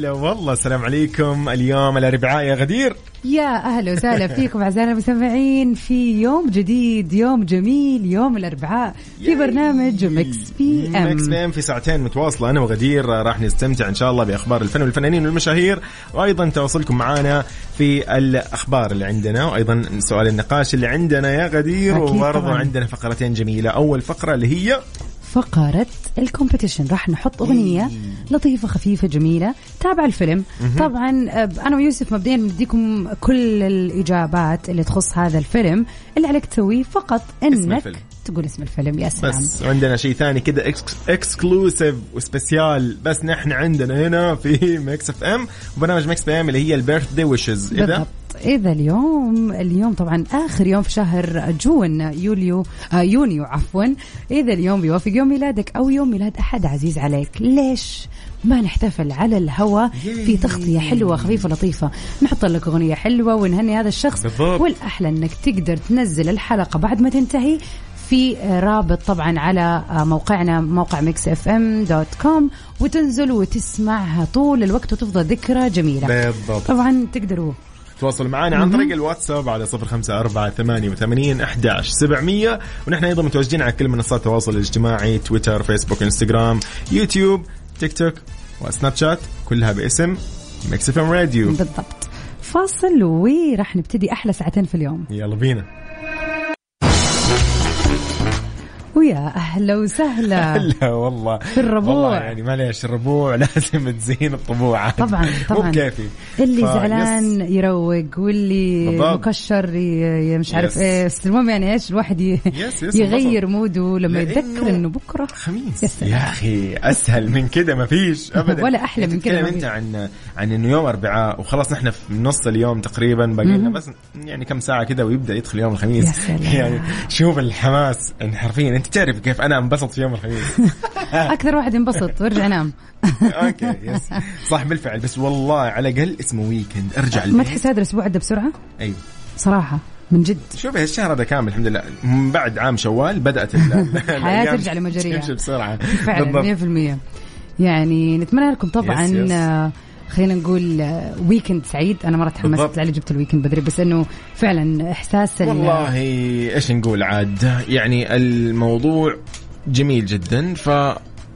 هلا والله السلام عليكم. اليوم الأربعاء يا غدير. يا أهلا وسهلا فيكم أعزائنا المستمعين في يوم جديد يوم جميل يوم الأربعاء في برنامج مكس بي إم. مكس بي إم في ساعتين متواصلة. أنا وغدير راح نستمتع إن شاء الله بأخبار الفن والفنانين والمشاهير وأيضا تواصلكم معنا في الأخبار اللي عندنا وأيضا سؤال النقاش اللي عندنا يا غدير. وبرضه. عندنا فقرتين جميلة. أول فقرة اللي هي فقرة ال competition. راح نحط أغنية لطيفة خفيفة جميلة. تابع الفيلم. طبعا آه، أنا ويوسف مبدئيا نديكم كل الإجابات اللي تخص هذا الفيلم. اللي عليك تسويه فقط إنك الفيلم. تقول اسم الفيلم. يا سلام. بس وعندنا شيء ثاني كده exclusive و special بس نحن عندنا هنا في ميكس اف ام برنامج ميكس اف ام اللي هي ال birthday wishes اذا بالضبط. إذا اليوم اليوم طبعا آخر يوم في شهر جون يوليو آه يونيو عفوا. إذا اليوم بيوافق يوم ميلادك أو يوم ميلاد أحد عزيز عليك. ليش ما نحتفل على الهواء في تغطية حلوة خفيفة لطيفة؟ نحط لك أغنية حلوة ونهني هذا الشخص. بالضبط. والأحلى أنك تقدر تنزل الحلقة بعد ما تنتهي في رابط طبعا على موقعنا موقع ميكس اف ام dot com وتنزل وتسمعها طول الوقت وتفضل ذكرى جميلة. بالضبط. طبعا تقدروا تواصلوا معنا عن طريق الواتساب على صفر خمسة أربعة ثمانية وثمانين أحداش سبعمية. ونحن أيضا متواجدين على كل منصات التواصل الاجتماعي تويتر فيسبوك إنستغرام يوتيوب تيك توك وسناب شات كلها باسم ميكس إف إم راديو. بالضبط. فاصل وراح نبتدي أحلى ساعتين في اليوم. يلا بينا. ويا أهلا وسهلا هلا والله في الربوع. والله يعني معليش الربوع لازم تزين الطبوع طبعا طبعا مو بكيفي اللي. زعلان يروق واللي بالضبط. مكشر مش عارف yes. إيه بس المهم يعني إيش الواحد ي- yes yes يغير. ال mood ه لما يتذكر إنه بكرة خميس. يا أخي أسهل من كده ما فيش ابدا ولا أحلى من كده أنت. عن عن إنه يوم أربعاء وخلاص نحن في نص اليوم تقريبا باقي لنا بس يعني كم ساعة كده ويبدأ يدخل يوم الخميس يا سلام. يعني شوف الحماس يعني حرفيا أنت تعرف كيف أنا انبسط في يوم الخميس؟ أكثر واحد ينبسط وارجع نام. okay yes. صح بالفعل بس والله على الأقل اسمه weekend ارجع ما تحس هذا الأسبوع عدى بسرعة؟ أيوه. صراحة من جد. شوف الشهر هذا كامل الحمد لله. من بعد عام شوال بدأت ال- الحياة الأيام ترجع لمجاريها. تمشي بسرعة. فعلا 100% يعني نتمنى لكم طبعا yes، yes. آه، خلينا نقول آه، weekend سعيد أنا مرة تحمست. لعلي جبت ال weekend بدري بس إنه فعلا إحساس ال- والله إيش نقول عاد يعني الموضوع جميل جدا ف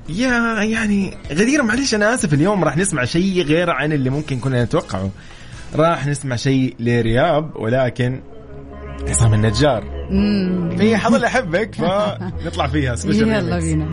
يا يعني غدير معلش أنا آسف اليوم راح نسمع شيء غير عن اللي ممكن كنا نتوقعه راح نسمع شيء لرياض ولكن عصام النجار مم. في حظل أحبك فنطلع فيها special يلا. بينا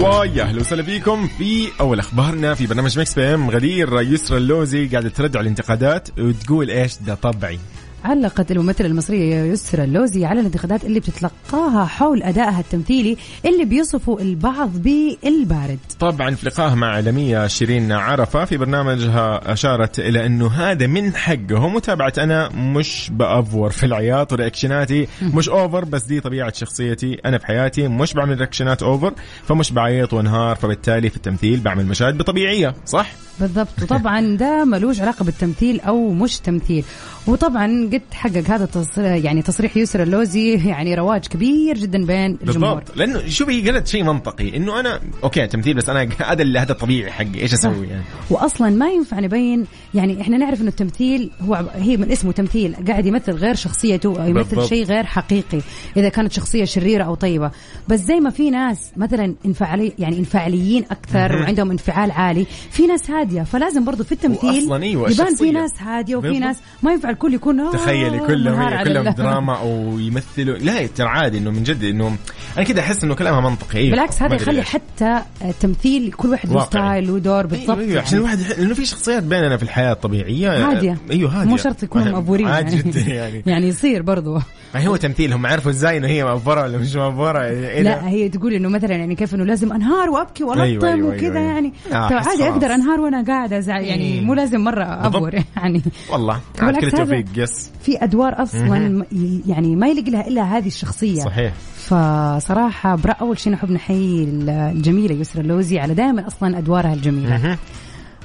ويا أهلا وسهلا فيكم في أول أخبارنا في برنامج مكس بي ام غدير يسرا اللوزي قاعدة ترد على الانتقادات وتقول إيش ده طبعي. علقت الممثلة المصرية يسرا اللوزي على الانتقادات اللي بتتلقاها حول أدائها التمثيلي اللي بيصفوا البعض بالبارد؟ طبعا في لقائها مع الإعلامية شيرين عرفة في برنامجها أشارت إلى أنه هذا من حقهم. متابعة أنا مش ب over في العياط و reaction اتي مش over بس دي طبيعة شخصيتي أنا في حياتي. مش بعمل reaction ات over فمش بعيط وانهار. فبالتالي في التمثيل بعمل مشاهد بطبيعية صح؟ بالضبط. وطبعا ده ملوش علاقة بالتمثيل أو مش تمثيل. وطبعا قد حقق هذا التصريح يعني تصريح يسرا اللوزي يعني رواج كبير جدا بين الجمهور. بالضبط. لأنه شوفي قالت شيء منطقي إنه أنا أوكي تمثيل بس أنا هذا اللي هذا الطبيعي حقي إيش أسوي؟ يعني. واصلا ما ينفع نبين يعني إحنا نعرف إنه التمثيل هو هي من اسمه تمثيل قاعد يمثل غير شخصيته أو يمثل. شيء غير حقيقي إذا كانت شخصية شريرة أو طيبة. بس زي ما في ناس مثلا انفعالي يعني انفعاليين أكثر وعندهم انفعال عالي في ناس هادية. فلازم برضو في التمثيل وأصلاً أيوة، يبان في. ناس هادية وفي. ناس ما ينفع الكل يكون آه تخيلي كلهم كلهم دراما أو يمثلوا لا ترى عادي إنه من جد إنه أنا كده أحس إنه كلامها منطقي أيوة. بالعكس هذا يخلي. حتى التمثيل كل واحد له. style ودور بالضبط أيوه, أيوة عشان الواحد يح- لأنه في شخصيات بيننا في الحياة الطبيعية هادية أيوه هادية مو شرط يكونوا مأفورين عادي يعني جدا يعني يعني يصير برضو ما هو تمثيل هم عرفوا إزاي إنه هي مأفورة ولا مش مأفورة إيه لا؟ هي تقول إنه مثلا يعني كيف إنه لازم أنهار وأبكي وألطم أيوة، أيوة، وكذا أيوة. يعني آه، عادي. أقدر أنهار وأنا قاعدة يعني. مو لازم مرة. over يعني والله عاد كل التوفيق yes في أدوار أصلا يعني ما يلق لها إلا هذه الشخصية. صحيح. فصراحة برافو أول شيء نحب نحيي الجميلة يسرا اللوزي على دائما أصلا أدوارها الجميلة.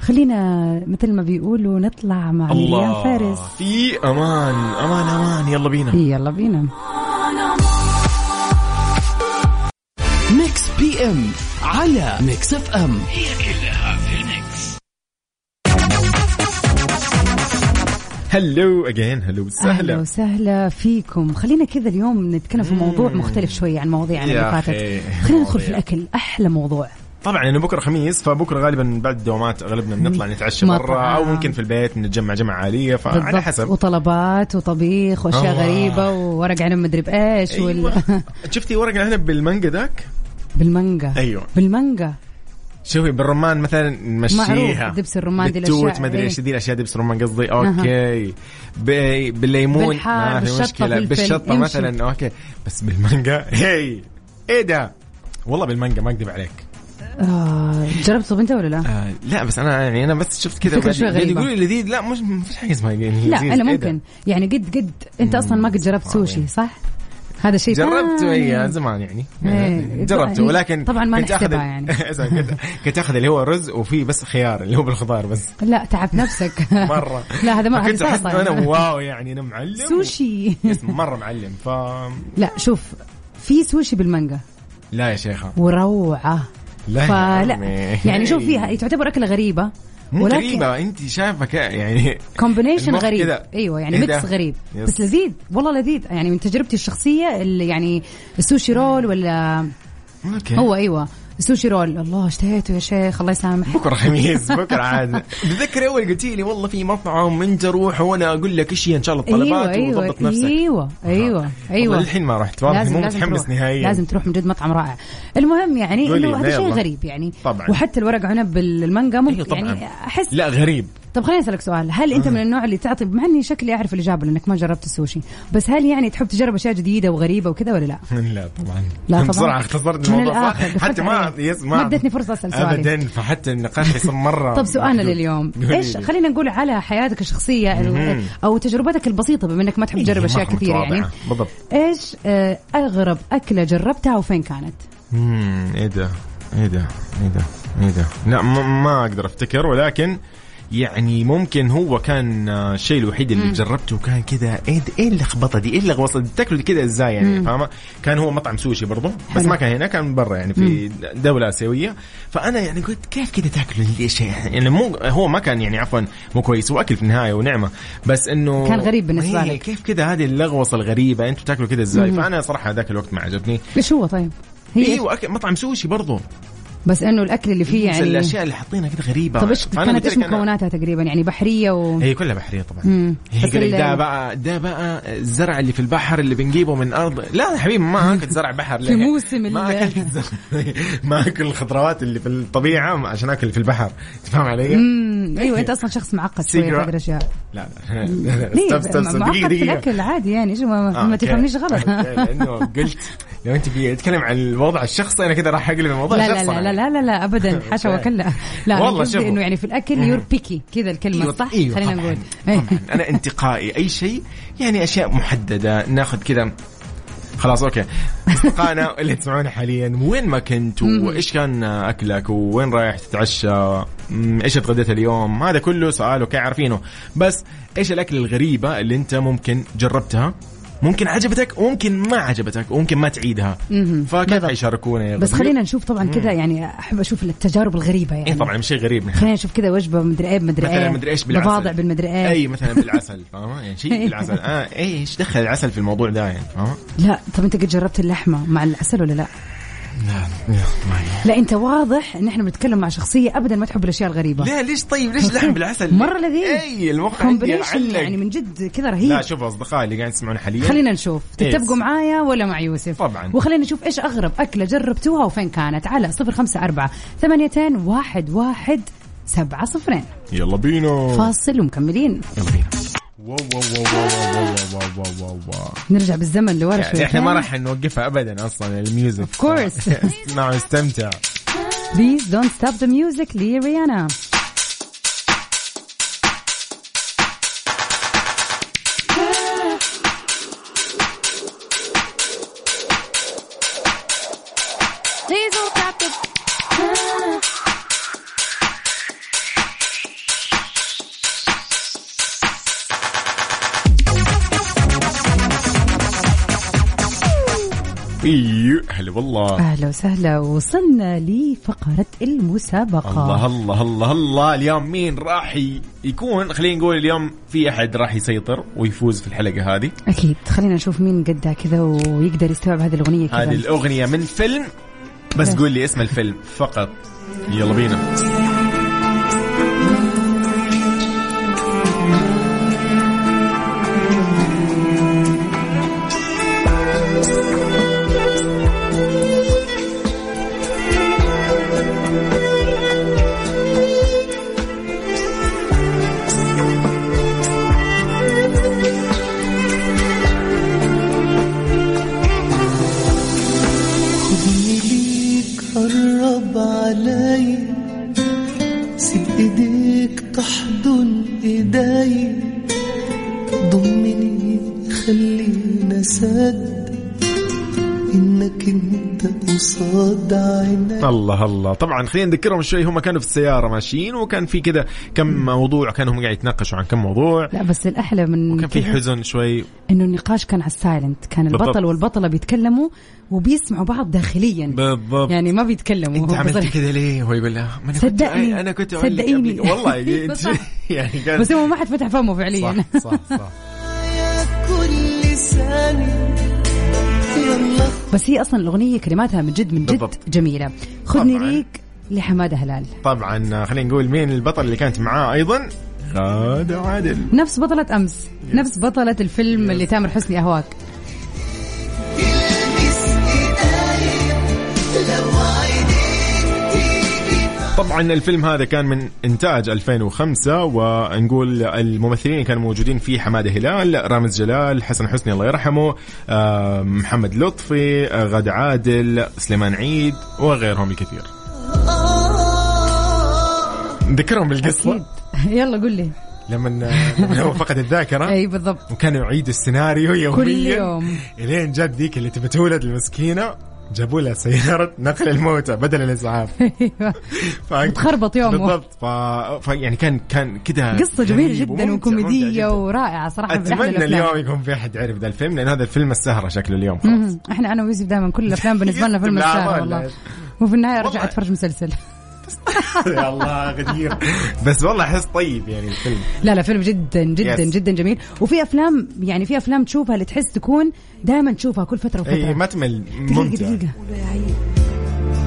خلينا مثل ما بيقولوا نطلع مع مليان فارس. في أمان أمان أمان. يلا بينا. يلا بينا. Mix PM على Mix FM. هي كلها هلو اجين هلو أهلا سهلا وسهلا فيكم خلينا كذا اليوم نتكلم في موضوع مختلف شوي عن مواضيعنا اللي فاتت خلينا ندخل في. الأكل أحلى موضوع طبعا انه بكرة خميس فبكرة غالبا بعد الدوامات اغلبنا بنطلع نتعشى. برا أو ممكن في البيت نتجمع جمعه عاليه فعلى. حسب وطلبات وطبيخ وأشياء آه. غريبة وورق عنب مدري بإيش وال... أيوة. شفتي ورق العنب بالمانجا ذاك؟ بالمانجا أيوه بالمانجا شوفي بالرمان مثلا نمشيها. معروف، دبس الرمان دي بالتوت الأشياء، ما ادري إيه. إيش دي الأشياء دبس الرمان قصدي. أوكي. بالليمون. ما في مشكلة. بالشطة. مثلا. أوكي. بس بالمانجا. هي. إيه ده؟ والله بالمانجا ما أكذب عليك. آه جربت طب أنت ولا لا؟ آه لا بس أنا يعني أنا بس شفت كذا غريبة. يقولوا لي لذيذ. لا مش ما فيش حاجة اسمها لذيذ. لا إيه أنا ده؟ ممكن. يعني قد قد. أنت أصلا ما قد جربت سوشي صح؟ هذا شيء جربته. اي زمان يعني. إيه. جربته ولكن طبعاً ما كنت نحسبها يعني. اسمع، كنت آخذ اللي هو رز وفيه بس خيار اللي هو بالخضار بس. لا تعب نفسك. مرة. لا هذا ما كنت أحس أنا يعني. wow يعني أنا معلم. سوشي. مرة معلم ف لا شوف في سوشي بالمانجا. لا يا شيخة. وروعة. لا فلا. يعني شوف فيها تعتبر أكلة غريبة. مو ولكن غريبة انت شايفة يعني combination غريب كده. أيوه يعني إيه mix؟ غريب yes. بس لذيذ والله لذيذ يعني من تجربتي الشخصية اللي يعني السوشي roll ولا okay هو أيوه السوشي roll. الله اشتهيته يا شيخ. الله يسامح بكرة خميس بكرة عاد. بتذكر أول قلت لي والله في مطعم انت روح وأنا أقول لك إيش هي إن شاء الله الطلبات أيوه وضبط نفسك. أيوه أيوه أيوه والله للحين ما رحت. واضح لازم مو متحمس. نهائيا. لازم تروح من جد مطعم رائع. المهم يعني إنه هذا شيء. غريب يعني. طبعاً. وحتى الورق عنب بالمانجا ممكن أيوة طبعاً. يعني أحس لا غريب. طب خليني أسألك سؤال هل أنت من النوع اللي تعطي مع إني شكلي أعرف الإجابة لأنك ما جربت السوشي بس هل يعني تحب تجرب أشياء جديدة وغريبة وكذا ولا لا لا طبعا لا طبعاً. بسرعة اختصرت الموضوع حتى ما. يس ما ادتني فرصة أسأل سؤالي ابدا فحتى النقاش يصير مرة طب سؤالنا. لليوم إيش لي. خلينا نقول على حياتك الشخصية. أو تجربتك البسيطة بما إنك ما تحب تجرب إيه، أشياء كثيرة يعني. بالضبط إيش آه، أغرب أكلة جربتها وفين كانت؟ امم إيه ده إيه ده إيه ده إيه ده لا ما أقدر أفتكر ولكن يعني ممكن هو كان آه، الشيء الوحيد اللي جربته كان كذا إيه إيه اللخبطه دي إيه اللغوصه دي تاكلوا كذا إزاي يعني فاهمة؟ كان هو مطعم سوشي برضه بس. ما كان هنا كان برا يعني في دولة آسيوية. فأنا يعني قلت كيف كذا تاكلوا؟ ليش يعني؟ مو هو ما كان يعني عفوا مو كويس هو أكل في النهاية ونعمة. بس إنه كان غريب بالنسبة إيه، لك. كيف كذا هذه اللغوصه الغريبه أنتوا تاكلوا كذا إزاي؟ فأنا صراحة ذاك الوقت ما عجبني. إيش هو طيب؟ هي؟ أيوه مطعم سوشي برضه بس إنه الأكل اللي فيه يعني الأشياء اللي حاطينها كده غريبة. طب إيش كانت إيش مكوناتها تقريبا؟ يعني بحرية و هي كلها بحرية طبعا. مم. هي بس ال- ده بقى ده بقى الزرع اللي في البحر اللي بنجيبه من ارض لا يا حبيبي ما أكل زرع بحر في؟ موسم ما اكلت الزرع- ما أكل الخضروات اللي في الطبيعة عشان أكل في البحر. تفهم علي؟ امم أيوه أنت أصلا شخص معقد شوية في الأشياء. لا لا. ليه؟ stop stop في دقيقة الأكل عادي يعني شو ما, آه، ما. تفهمنيش غلط. لأنه قلت لو أنت بتتكلم عن الوضع الشخصي أنا كده راح أقلب الموضوع لا لا شخصي. لا لا لا لا, لا ابدا. حاشا وكلا. لا والله شوفوا. إنه يعني في الأكل you're picky كذا الكلمة أيوه صح؟ أيوه خلينا. نقول. أنا انتقائي. أي شيء يعني أشياء محددة. ناخذ كذا خلاص okay. أصدقائنا اللي تسمعونا حاليا وين ما كنت وإيش كان أكلك؟ وين رايح تتعشى؟ إيش اتغديت اليوم؟ هذا كله سؤال okay عارفينه. بس إيش الاكل الغريبة اللي أنت ممكن جربتها؟ ممكن عجبتك وممكن ما عجبتك وممكن ما تعيدها. فكيف. حيشاركونا يا بس؟ خلينا نشوف طبعا كذا يعني أحب أشوف التجارب الغريبة يعني. إيه طبعا مش شيء غريب. خلينا نشوف كذا وجبة مدري إيه مدري إيه. مثلا مدري إيش بالعسل. ضفادع بالمدري إيه. أي مثلا بالعسل فاهمة؟ يعني شيء بالعسل. آه إيش دخل العسل في الموضوع ده يعني فاهمة؟ لا طب أنت قد جربت اللحمة مع العسل ولا لا؟ لا لا انت واضح ان إحنا بنتكلم مع شخصية ابدا ما تحب الأشياء الغريبة. لا ليش طيب؟ ليش لحم بالعسل؟ مرة لذيذ. اي المخ عندي يعني من جد كذا رهيب. لا شوف أصدقائي اللي قاعدين يسمعونا حاليا. خلينا نشوف. إيه. تتفقوا معايا ولا مع يوسف؟ طبعاً. وخلينا نشوف إيش أغرب أكلة جربتوها وفين كانت. على صفر خمسة أربعة ثمانيتين واحد واحد سبعة صفرين. يلا بينا. فاصل ومكملين. يلا بينا. wow wow wow wow wow wow wow wow wow نرجع بالزمن لورا يعني شوي إحنا ما راح نوقفها ابدا أصلا ال music of course. اسمع واستمتع Please don't stop the music لريانا أيوه هلا والله. أهلا وسهلا. وصلنا لفقرة المسابقة. الله الله الله الله. اليوم مين راح يكون؟ خلينا نقول اليوم في أحد راح يسيطر ويفوز في الحلقة هذه. أكيد. خلينا نشوف مين قدها كذا ويقدر يستوعب هذه الأغنية كذا. هذه الأغنية من فيلم. بس قول لي اسم الفيلم فقط. يلا بينا. الله الله. طبعا خلينا نذكرهم شوي هم كانوا في السيارة ماشيين وكان في كذا كم موضوع كانوا هم قاعد يتناقشوا عن كم موضوع. لا بس الأحلى من وكان في حزن شوي. إنه النقاش كان على السايلنت. كان بالضبط. البطل والبطلة بيتكلموا وبيسمعوا بعض داخليا. بالضبط. يعني ما بيتكلموا. إنت عملت. كذا ليه؟ هو يقول لها ما صدقني. أنا كنت صدقيني. والله انت صح. يعني كان بس هو ما حد فتح فمه فعليا. صح صح صح. بس هي أصلا الأغنية كلماتها من جد من جد بالضبط. جميلة. خذني. ليك لحمادة هلال. طبعا خلينا نقول مين البطل اللي كانت معاه أيضا؟ غادة عادل. نفس بطلة أمس نفس بطلة الفيلم اللي تامر حسني أهواك. طبعا الفيلم هذا كان من إنتاج 2005 ونقول الممثلين اللي كانوا موجودين فيه حمادة هلال رامز جلال حسن حسني الله يرحمه محمد لطفي غادة عادل سليمان عيد وغيرهم الكثير. نذكرهم بالقصة؟ أكيد. يلا قول لي. لما هو فقد الذاكرة. أي بالضبط. وكانوا يعيدوا السيناريو يوميا. كل يوم. إلين جت ذيك اللي تبي تولد المسكينة. جابوا لها سيارة نقل الموتى بدل الاسعاف أيوة. ف... تخربط يومه بالضبط ف... ف... يعني كان كان كذا قصة جميلة جدا وكوميدية. ورائعة صراحة الأفلام. اليوم يكون في أحد يعرف ذا الفيلم لأن هذا الفيلم السهرة شكله اليوم خلاص. إحنا أنا ويوسف دائما كل الأفلام بالنسبة لنا فيلم ما والله. وفي النهاية والله. رجعت أتفرج مسلسل يا الله غدير. بس والله أحس طيب يعني الفيلم. لا لا فيلم جدا جدا Yes. جدا جميل. وفي أفلام يعني في أفلام تشوفها اللي تحس تكون دائما تشوفها كل فترة اي وفترة. ما تمل دقيقة ممتع. دقيقة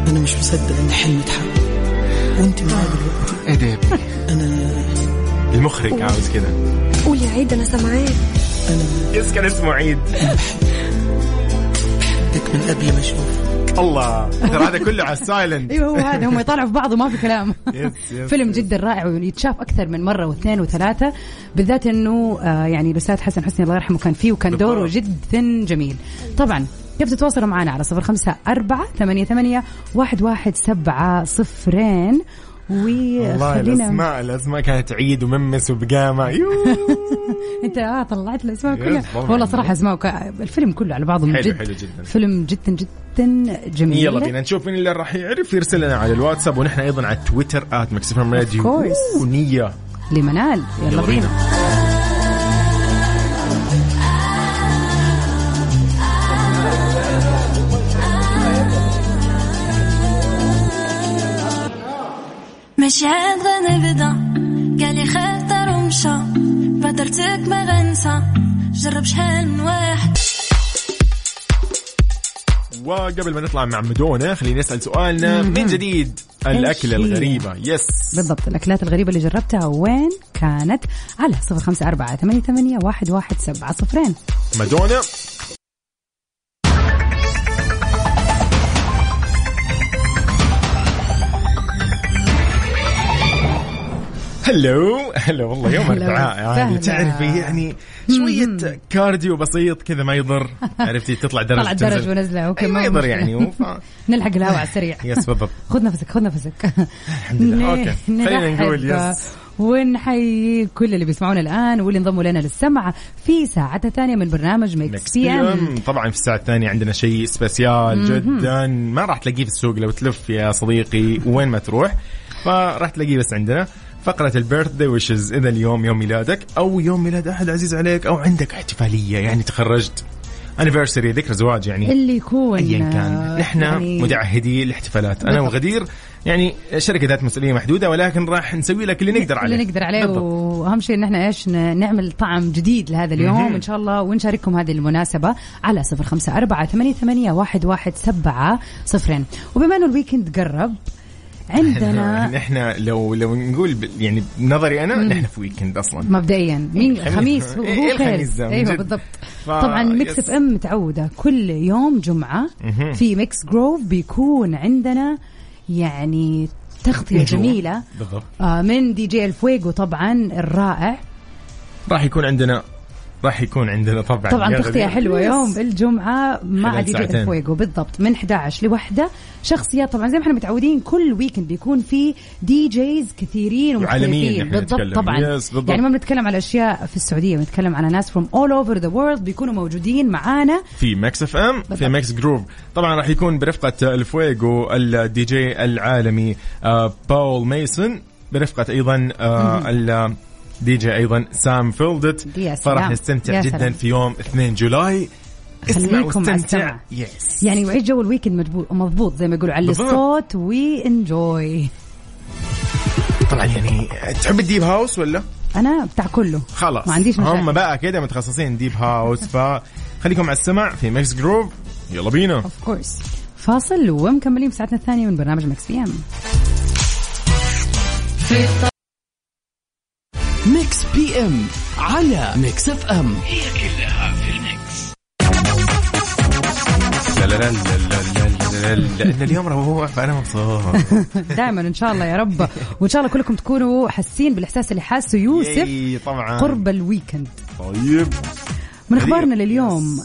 أنا مش مصدق إن حلمي اتحقق. وأنت معايا دلوقتي إيه ده يا ابني؟ أنا المخرج عاوز كذا قول يا عيد أنا سامعاك. yes كان اسمه عيد. بدك من قبل ما أشوف الله ترى هذا كله على ال silent. أيوه هو هذا هم يطالعوا في بعض وما في كلام. yes yes فيلم جدا رائع ويتشاف أكثر من مرة واثنين وثلاثة بالذات إنه آه يعني الأستاذ حسن حسني الله يرحمه كان فيه وكان دوره. جدا جميل. طبعا كيف تتواصلوا معنا على صفر خمسة أربعة ثمانية ثمانية واحد واحد سبعة صفرين؟ وخلينا الأسماء الأسماء كانت عيد وممس وبقامة. أنت آه طلعت الأسماء كلها. والله صراحة أسماء الفيلم كله على بعضه من حلو، جد. حلو جداً. فيلم جدا جدا جميل. يلا بينا نشوف مين اللي راح يعرف يرسل لنا على الواتساب ونحن أيضا على تويتر ات مكسفم راديو. ونية لمنال. يلا, يلا بينا. مش عاد نبدا قال لي خاطر ومشى. بادرتك ما غنسى. جرب شحال من واحد. وقبل ما نطلع مع مدونة خلينا نسأل سؤالنا. من جديد الأكلة هي؟ الغريبة؟ يس بالضبط. الأكلات الغريبة اللي جربتها وين كانت؟ على صفر خمسة أربعة ثمانية ثمانية واحد واحد سبعة صفرين. مدونة. hello هلا والله يوم هلا أربعاء يعني. تعرفي يعني شوية cardio بسيط كذا ما يضر. عرفتي؟ تطلع درجة طلع تنزل. ونزلة okay ما يضر. يعني نلحق الهواء على السريع. yes بالضبط. خذ نفسك خذ نفسك. الحمد لله. okay. خلينا نقول yes. ونحيي كل اللي بيسمعونا الآن واللي انضموا لنا للسمع في ساعتها الثانية من برنامج Mix PM طبعا في الساعة الثانية عندنا شيء special جدا. ما راح تلاقيه في السوق لو تلف يا صديقي وين ما تروح. فراح تلاقيه بس عندنا. فقرة البيرث داي ويشز إذا اليوم يوم ميلادك أو يوم ميلاد أحد عزيز عليك أو عندك احتفالية يعني تخرجت. انيفرساري ذكرى زواج يعني. اللي يكون. ايا كان. آه، نحن يعني متعهدين الاحتفالات أنا. وغدير يعني شركة ذات مسؤولية محدودة ولكن راح نسوي لك اللي نقدر عليه. اللي نقدر عليه. بالضبط. وأهم شيء إن إحنا إيش نعمل طعم جديد لهذا اليوم. إن شاء الله. ونشارككم هذه المناسبة على صفر خمسة أربعة ثمانية ثمانية واحد واحد سبعة صفرين. وبما إنه ال weekend قرب عندنا نحن لو لو نقول يعني بنظري أنا نحن في weekend أصلا. مبدئيا. مين الخميس. خميس هو إيه الخميس أيوه. بالضبط. ف- طبعا Mix. FM متعودة. كل يوم جمعة. في Mix Groove بيكون عندنا يعني تغطية. جميلة. بالضبط. آه، من دي جي الفويجو طبعا الرائع. راح يكون عندنا راح يكون عندنا طبعا طبعا. حلوة yes. يوم الجمعة مع خلال دي جي ساعتين. الفويجو بالضبط من 11 لوحدة شخصيات طبعا زي ما إحنا متعودين كل weekend بيكون في DJs كثيرين ومختلفين نحن بالضبط. طبعا yes، بالضبط. يعني ما بنتكلم على أشياء في السعودية بنتكلم على ناس from all over the world بيكونوا موجودين معانا في Mix FM في. Mix Groove طبعا راح يكون برفقة الفويجو الدي جي العالمي آه، باول ميسون برفقة أيضا الدي جي أيضا سام فيلدت. فراح. نستمتع جدا سلام. في يوم 2 July. اسمع واستمتع. السمع. yes يعني وعيش جو ال weekend مضبوط زي ما يقولوا على. الصوت. we enjoy طبعا يعني تحب ال deep house ولا؟ أنا بتاع كله. خلاص. ما عنديش مشاكل. هم بقى كده متخصصين deep house فخليكم على السمع في Mix Groove يلا بينا. of course فاصل ومكملين في ساعتنا الثانية من برنامج Mix PM Mix PM على Mix FM هي كلها في ال Mix لأن اليوم ربوع فانا مبسوط دائما ان شاء الله يا رب وان شاء الله كلكم تكونوا حاسين بالاحساس اللي حاسه يوسف طبعا قرب ال weekend طيب من اخبارنا لليوم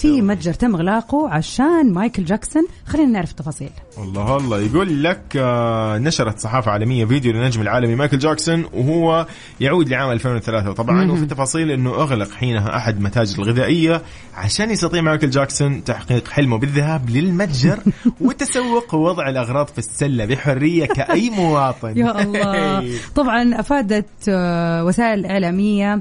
في متجر تم اغلاقه عشان مايكل جاكسون؟ خلينا نعرف التفاصيل. الله الله. يقول لك آه، نشرت صحافة عالمية فيديو للنجم العالمي مايكل جاكسون وهو يعود لعام 2003 وطبعا وفي تفاصيل إنه أغلق حينها أحد متاجر الغذائية عشان يستطيع مايكل جاكسون تحقيق حلمه بالذهاب للمتجر وتسوق ووضع الأغراض في السلة بحرية كأي مواطن. يا الله. طبعا أفادت آه، وسائل إعلامية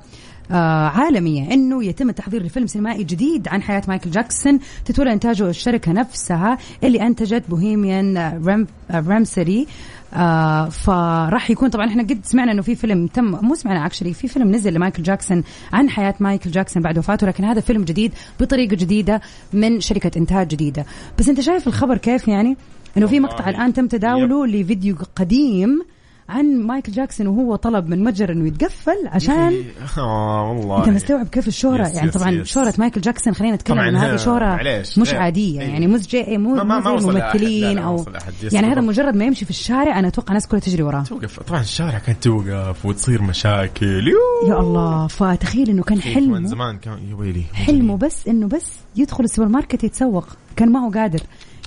عالمية إنه يتم التحضير لفيلم سينمائي جديد عن حياة مايكل جاكسون. تتولى إنتاجه الشركة نفسها اللي أنتجت Bohemian Rhapsody آه فراح يكون طبعا إحنا قد سمعنا إنه في فيلم تم مو سمعنا actually في فيلم نزل لمايكل جاكسون عن حياة مايكل جاكسون بعد وفاته لكن هذا فيلم جديد بطريقة جديدة من شركة إنتاج جديدة. بس أنت شايف الخبر كيف يعني؟ إنه في مقطع. الآن تم تداوله لفيديو قديم عن مايكل جاكسون وهو طلب من متجر إنه يتقفل عشان آه والله. أنت مستوعب كيف الشهرة؟ yes، يعني yes، طبعا yes. شهرة مايكل جاكسون خلينا نتكلم انه هذه شهره معليش، مش غير. عاديه. يعني مو زي مو ما- ما- وصل لا، لا، أو يعني هذا. مجرد ما يمشي في الشارع أنا أتوقع الناس كلها تجري وراه. توقف. طبعا الشارع كانت توقف وتصير مشاكل. يو. يا الله فتخيل إنه كان من حلمه زمان كان يا ويلي حلمه بس إنه بس يدخل السوبر ماركت يتسوق. كان ما هو قادر.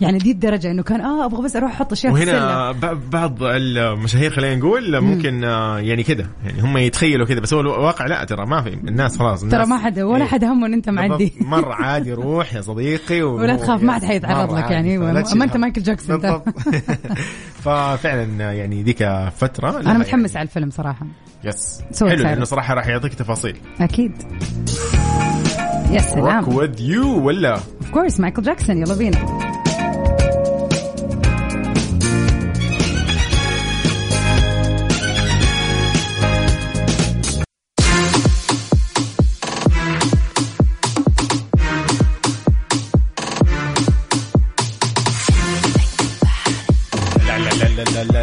يعني دي الدرجة إنه كان آه أبغى بس أروح أحط أشياء وهنا بعض المشاهير خلينا نقول ممكن آه، يعني كده يعني هم يتخيلوا كده بس هو الواقع لا ترى ما في الناس خلاص ترى الناس ما حد ولا إيه. حد همه إن أنت معدي. مرة عادي روح يا صديقي و... ولا تخاف، ما حد حيتعرض لك يعني. ما هم. مايكل جاكسون ففعلا يعني ذيك فترة أنا متحمس على الفيلم صراحة. yes حلو. لأنه صراحة راح يعطيك تفاصيل. أكيد. يا سلام. Rock with You ولا؟ اوف كورس مايكل جاكسون يلا بينا.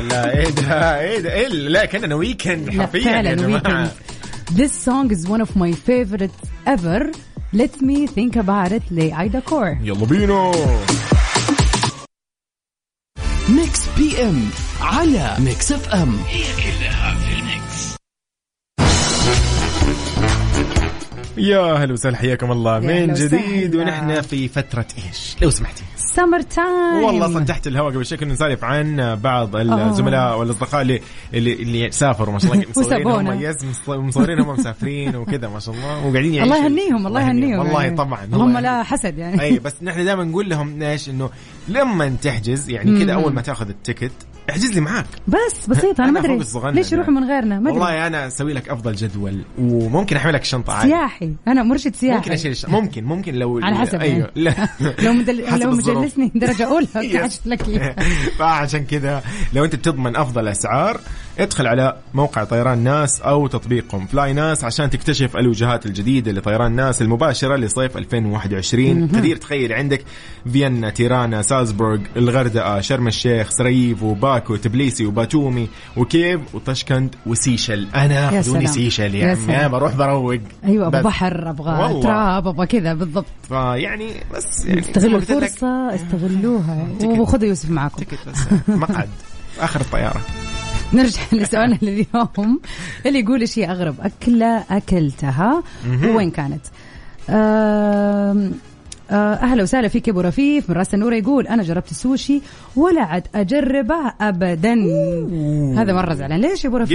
لا إيه ده إيه ده إيه لا كأننا weekend حرفيا يا فعلا جماعة. weekend This song is one of my favorites ever. Let me think about it ل Ida Corr يلا بينا. Mix PM على Mix FM هي كلها في ال Mix. يا هلا وسهلا حياكم الله من جديد. ونحن في فترة إيش؟ لو سمحتي summer time والله أصلا تحت الهواء قبل شوي كنا نسالف عن بعض الزملاء والأصدقاء اللي اللي, اللي سافروا ما شاء الله مصورين. هم مصورين هم مسافرين وكذا ما شاء الله وقاعدين يعيشوا الله يهنيهم الله يهنيهم والله. طبعا الله لا. حسد يعني أي بس نحن دائما نقول لهم إيش إنه لما تحجز يعني كذا أول ما تاخذ ال ticket احجز لي معاك. بس بسيطه أنا ما أدري. ليش يروحوا من غيرنا؟ ما أدري. والله أنا أسوي لك أفضل جدول وممكن احمل لك شنطة عادي. سياحي. أنا مرشد سياحي. ممكن أشيل الش- ممكن ممكن لو على حسب أيوه يعني. لا. لو مدل... حسب لو. مجلسني درجة أولى لك. فعشان كذا لو أنت تضمن أفضل أسعار ادخل على موقع طيران ناس أو تطبيقهم. flynas عشان تكتشف الوجهات الجديدة لطيران ناس المباشرة لصيف 2021 كثير تخيل عندك فيينا تيرانا سالزبورغ الغردقة شرم الشيخ سراييفو باكو تبليسي وباتومي وكيف وطشكند وسيشل. أنا خذوني. سيشل يا يا. عم بروح بروق. أيوه أبغى. بحر أبغى. تراب أبغى كذا بالضبط. فيعني بس يعني استغلوا الفرصة استغلوها. وخذوا يوسف معاكم تكت بس. مقعد. آخر الطيارة. نرجع لسؤالنا لليوم. اللي يقول إيش هي أغرب أكلة أكلتها؟ وين كانت؟ آه، أهلا وسهلا فيك يا أبو رفيف. من رأس النور يقول أنا جربت السوشي ولا عاد أجربه ابدا. هذا مرة زعلان. ليش يا أبو رفيف؟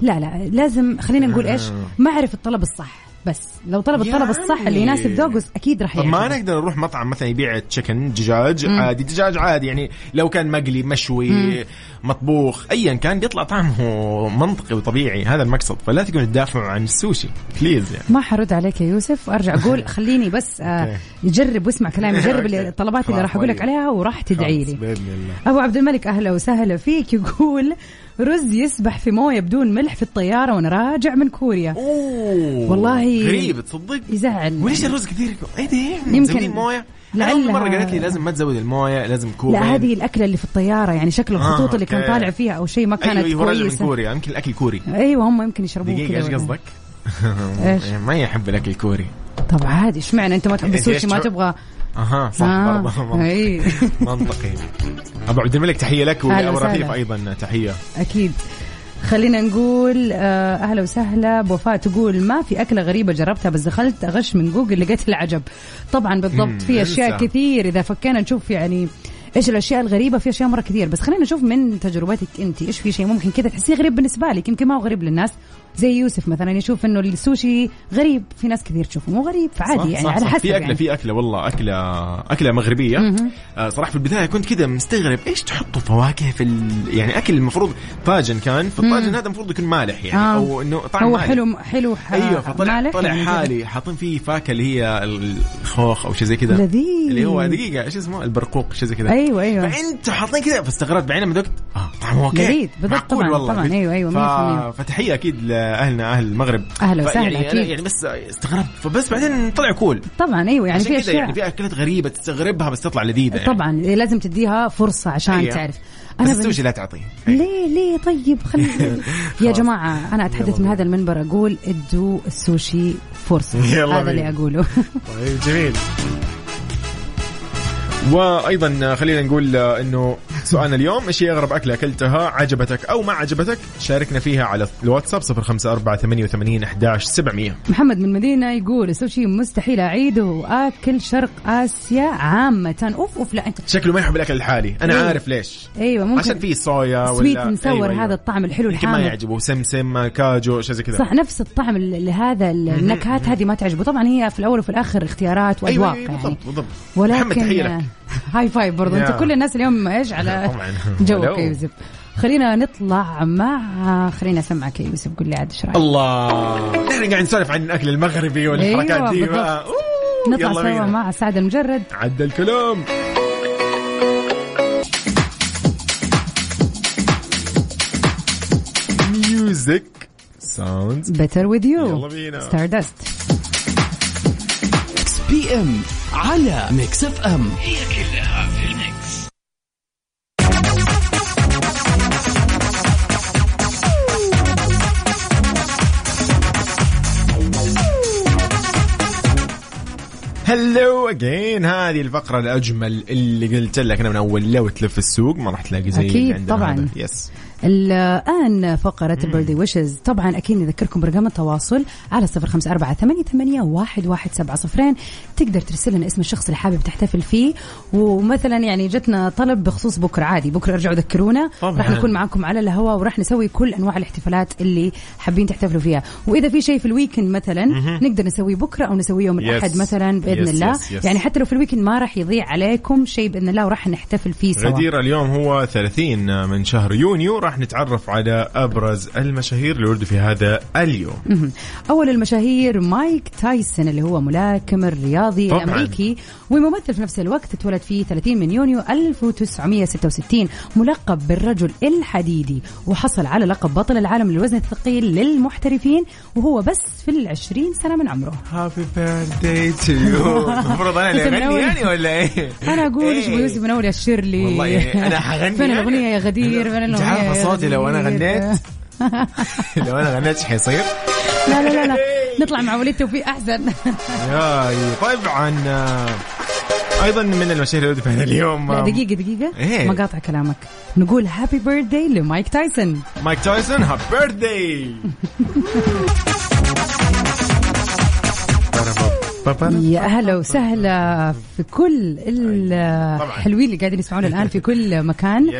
لا لا لازم خلينا نقول إيش؟ ما اعرف الطلب الصح. بس لو طلب الطلب الصح اللي. يناسب ذوقه أكيد راح طب ما. نقدر نروح مطعم مثلا يبيع chicken دجاج عادي دجاج عادي يعني لو كان مقلي مشوي مطبوخ ايا كان بيطلع طعمه منطقي وطبيعي هذا المقصد فلا تقعدوا تدافعوا عن السوشي please يعني ما حرد عليك يا يوسف وأرجع أقول خليني بس آه. يجرب واسمع كلامي جرب اللي- okay. الطلبات اللي راح أقول لك طيب. عليها وراح تدعي لي أبو عبد الملك أهلا وسهلا فيك يقول رز يسبح في موية بدون ملح في الطيارة وأنا راجع من كوريا. أوه. والله غريب تصدق؟ يزعل. وليش الرز كثير؟ إيه؟ ده يمكن مويه لعل لعلها- مرة قالت لي لازم ما تزود الموية لازم كوب لا هذه الأكلة اللي في الطيارة يعني شكل الخطوط آه، اللي كان. طالع فيها أو شيء ما كانت أيوه راجع من كويسة. كوريا. يمكن الأكل كوري. أيوه هم يمكن يشربوه دقيقة إيش قصدك؟ ما يحب الأكل الكوري. طب عادي إشمعنى أنت ما تحب السوشي ما تبغى؟ أها صح آه، برضه منطقي. منطقي. أبو عبد الملك تحية لك وأبو. رفيف أيضا تحية. أكيد. خلينا نقول آه، أهلا وسهلا. بوفاء تقول ما في أكلة غريبة جربتها بس دخلت أغش من جوجل لقيت العجب. طبعا بالضبط في أشياء. كثير. إذا فكينا نشوف يعني إيش الأشياء الغريبة في أشياء مرة كثير. بس خلينا نشوف من تجربتك أنت. إيش في شيء ممكن كذا تحسيه غريب بالنسبة لك؟ يمكن ما هو غريب للناس. زي يوسف مثلا يشوف إنه السوشي غريب في ناس كثير تشوفه مو غريب فعادي صح يعني صح على. حسب في أكلة يعني. في أكلة والله أكلة أكلة مغربية آه صراحة في البداية كنت كذا مستغرب إيش تحطوا فواكه في ال... يعني أكل المفروض طاجن كان فالطاجن هذا المفروض يكون مالح يعني آه. أو إنه طعم هو مالح. حلو حلو ح- أيوه فطلع مالح طلع يعني حالي حاطين فيه فاكهة اللي هي الخوخ أو شيء زي كذا. اللي هو دقيقة إيش اسمه البرقوق شيء زي كذا أيوه أيوه فانتوا حاطين كذا فاستغربت بعدين لما ذقت آه طعمه أوكي. لذيذ، بالضبط طبعاً، والله. طبعاً، أيوة، أيوة، ف... 100%. فتحية أكيد لأهلنا أهل المغرب. أهلا ف- وسهلا، يعني. أنا يعني بس استغربت فبس بعدين طلع كول. طبعا أيوه يعني في كذا اشياء يعني في أكلات غريبة تستغربها بس تطلع لذيذة يعني. طبعا لازم تديها فرصة عشان أيوة. تعرف. بس بن- السوشي لا تعطيه. ليه ليه؟ طيب خلي يا جماعة أنا أتحدث من هذا المنبر أقول ادوا السوشي فرصة. هذا اللي. أقوله. طيب جميل. وأيضا خلينا نقول إنه سؤالنا اليوم إيش هي أغرب أكلة أكلتها؟ عجبتك أو ما عجبتك؟ شاركنا فيها على الواتساب 05488 11700 محمد من المدينة يقول السوشي مستحيل اعيده وآكل شرق آسيا عامة. أوف أوف لا أنت شكله ما يحب الأكل الحالي. أنا أيوة. عارف ليش. إيوه ممكن عشان فيه صويا ولا sweet and sour أيوة، أيوة. هذا الطعم الحلو يمكن ما الحامض. يعجبه. سمسم كاجو شيء زي كذا. صح نفس الطعم اللي هذا النكهات هذه ما تعجبه. طبعا هي في الأول وفي الآخر اختيارات واذواق أيوة يعني. بالضبط. بالضبط ولكن محمد تحية لك. high five برضو انت. كل الناس اليوم إيش على جوك. يا يوسف خلينا نطلع مع خلينا اسمعك يا يوسف قول لي عاد إيش رأيك الله نحن قاعد نسولف عن الأكل المغربي والحركات أيوة، دي. بقى. نطلع سوا. مع سعد المجرد عدى الكلام ميوزك ساوندز بيتر وذ يو يلا بينا. Stardust PM على Mix FM. hello again هذه الفقرة الأجمل اللي قلت لك أنا من أول لو تلف السوق ما راح تلاقي زي عندنا طبعاً. هذا. yes الآن فقرة ال birthday wishes طبعا أكيد نذكركم برقم التواصل على صفر خمسة أربعة ثمانية, ثمانية واحد, واحد سبعة صفرين. تقدر ترسل لنا اسم الشخص اللي حابب تحتفل فيه. ومثلا يعني جتنا طلب بخصوص بكرة عادي بكرة ارجعوا ذكرونا. راح نكون معاكم على الهواء وراح نسوي كل أنواع الاحتفالات اللي حابين تحتفلوا فيها. وإذا في شيء في ال weekend مثلا نقدر نسويه بكرة أو نسويه يوم Yes. الأحد مثلا بإذن بإذن yes، الله yes، yes. يعني حتى لو في ال weekend ما راح يضيع عليكم شيء بإذن الله وراح نحتفل فيه سوا غدير اليوم هو 30 من شهر يونيو راح نتعرف على أبرز المشاهير اللي ولدوا في هذا اليوم. أول المشاهير مايك تايسون اللي هو ملاكم الرياضي طبعاً. الأمريكي وممثل في نفس الوقت اتولد في 30 من يونيو 1966 ملقب بالرجل الحديدي وحصل على لقب بطل العالم للوزن الثقيل للمحترفين وهو بس في العشرين سنة من عمره happy birthday to you المفروض أنا اللي أغني. يعني ولا إيه؟ أنا أقول إيش يوسف منور يا شيرلي والله يعني أنا حغني فين يعني. الأغنية يا غدير فين أنت الأغنية عارفة صوتي لو أنا؟ غنيت لو أنا غنيت إيش حيصير؟ لا لا لا لا نطلع مع وليد توفيق أحسن ياي طبعا آه، أيضا من المشاهير اللي هذا اليوم لا دقيقة دقيقة إيه. ما قاطع كلامك نقول happy birthday لمايك تايسون مايك تايسون happy birthday يا أهلا وسهلا في كل الحلوين اللي قاعدين يسمعونا الآن في كل مكان.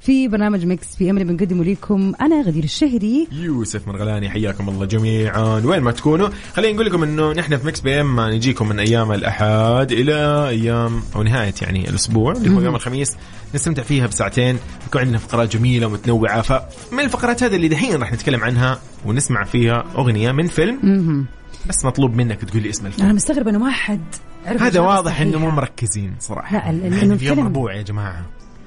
في برنامج Mix PM اللي بنقدمه لكم. أنا غدير الشهري. يوسف مرغلاني حياكم الله جميعا. وين ما تكونوا خلينا نقول لكم إنه نحن في Mix PM نجيكم من أيام الأحد إلى أيام أو نهاية يعني الأسبوع اللي هو يوم الخميس. نستمتع فيها بساعتين. يكون عندنا فقرات جميلة ومتنوعة. فمن الفقرات هذه اللي دحين راح نتكلم عنها ونسمع فيها أغنية من فيلم. بس مطلوب منك تقول لي اسم الفيلم. أنا مستغرب إنه ما حد عرف هذا واضح إنه مو. مركزين صراحة. لا، إنه في يوم ربوع يا جماعة.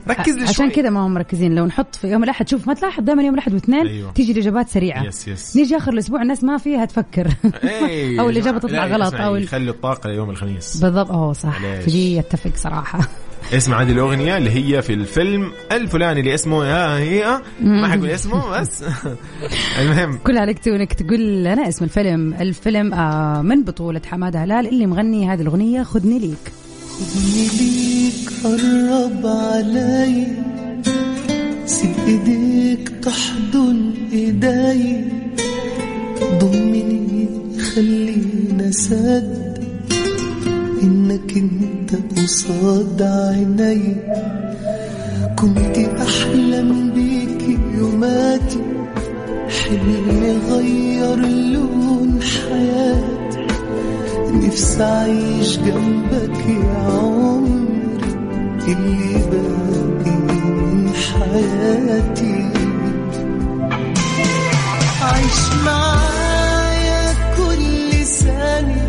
ركز لي عشان كذا ما هم مركزين. لو نحط في يوم الأحد شوف ما تلاحظ دائما يوم الأحد واثنين أيوه. تيجي الإجابات سريعة. يس يس نيجي آخر الأسبوع الناس ما فيها تفكر. إيه، أو الإجابة تطلع غلط أو يخلي الطاقة ليوم الخميس. بالضبط. أوه صح. في دي أتفق صراحة. اسمع هذه الأغنية اللي هي في الفيلم الفلاني اللي اسمه يا هي ما حقول اسمه بس. المهم. كل عليك تو انك تقول لنا اسم الفيلم. الفيلم آه من بطولة حمادة هلال اللي مغني هذه الأغنية خذني ليك. خدني ليك قرب علي. سيب إيديك تحضن إيدي. ضمني خلينا صدق إنك أنت قصاد عيني. كنت أحلم بيك يوماتي حلمي غير لون حياتي نفسي أعيش جنبك يا عمري. اللي باقي من حياتي. عيش معايا كل ثانية.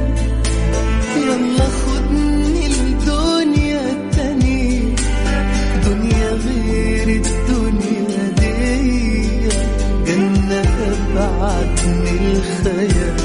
من الخيال.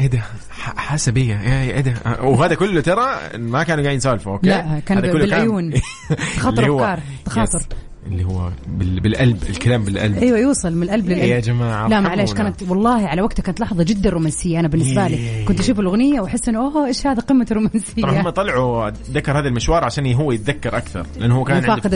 إيه ده؟ ح- حاسة بيا. إيه إيه ده؟ وهذا كله ترى ما كانوا قاعدين يسولفوا okay؟ لا، كان بالعيون. تخاطر هو- أفكار، تخاطر. اللي هو بال- بالقلب الكلام بالقلب. أيوة يوصل من القلب للقلب. يا جماعة لا معلش. كانت والله على وقتها كانت لحظة جدا رومانسية أنا بالنسبة لي. إيه. كنت أشوف الأغنية وأحس إنه أوه إيش هذا قمة طبعا هم طلعوا ذكر هذا المشوار عشان هو يتذكر أكثر لأنه هو كان عنده فاقد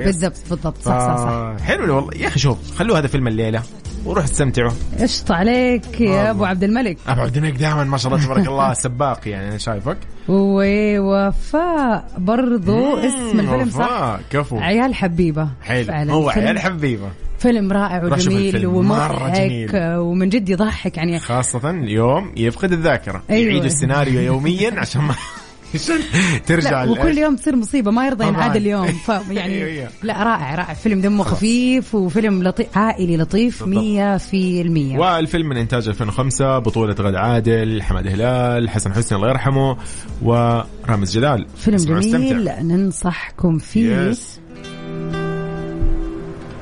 yes. بالضبط بالضبط صح صح صح. ف- حلو والله يا أخي شوف خلوا هذا فيلم الليلة. وروح استمتعوا. قشطة عليك يا أبو عبد الملك. أبو عبد الملك دائما ما شاء الله تبارك الله سباق يعني أنا شايفك. ووفاء برضو اسم الفيلم صح؟ كفو. عيال حبيبة. حلو. فعلا. هو عيال حبيبة. فيلم رائع وجميل ومضحك. ومن جد يضحك يعني. خاصة اليوم يفقد الذاكرة. أيوة. يعيد السيناريو يوميا عشان ما ترجع لا؟ وكل يوم تصير مصيبة ما يرضى. ينعاد اليوم أيوة، فيعني أيوة. لا رائع رائع فيلم دمه خفيف وفيلم لطيف عائلي لطيف بالضبط. 100% والفيلم من إنتاج 2005 بطولة غادة عادل حمادة هلال حسن حسني الله يرحمه ورامز جلال فيلم جميل. ننصحكم فيه yes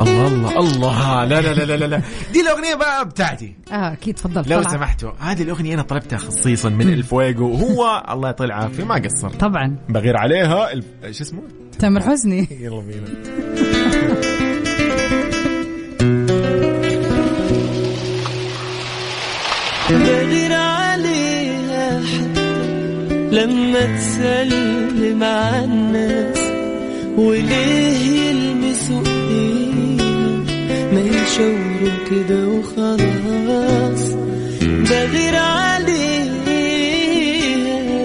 الله الله الله. لا لا لا لا لا. دي الأغنية بقى بتاعتي. آه أكيد تفضل لو طلع. سمحتوا هذه الأغنية أنا طلبتها خصيصا من الفويجو. وهو الله يعطيه العافيه ما قصر طبعا. بغير عليها ال... إيش اسمه؟ تامر حسني. يلا بينا. بغير عليها حتى لما تسلم على الناس وليه ايديها يشاوروا كده وخلاص. بغير عليها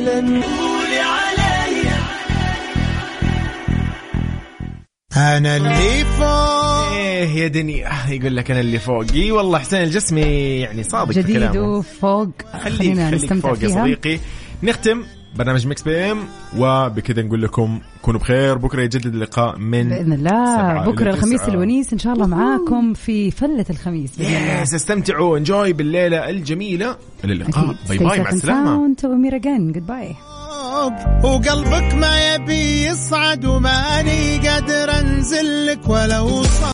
لما قولي عليا. أنا اللي فوق. إيه يا دنيا. يقول لك أنا اللي فوق. إي والله حسين الجسمي يعني صادق في جديد كلامه. وفوق. خليك خلينا نستمتع فوق يا فيها. صديقي. نختم برنامج Mix PM وبكذا نقول لكم كونوا بخير بكرة يجدد اللقاء من بإذن الله. بكرة الخميس. الونيس إن شاء الله معاكم في فلة الخميس yes استمتعوا enjoy بالليلة الجميلة. إلى اللقاء. bye bye مع السلامة. انت واميره جان good bye وقلبك ما يبي يصعد وماني قادر أنزل لك ولو صار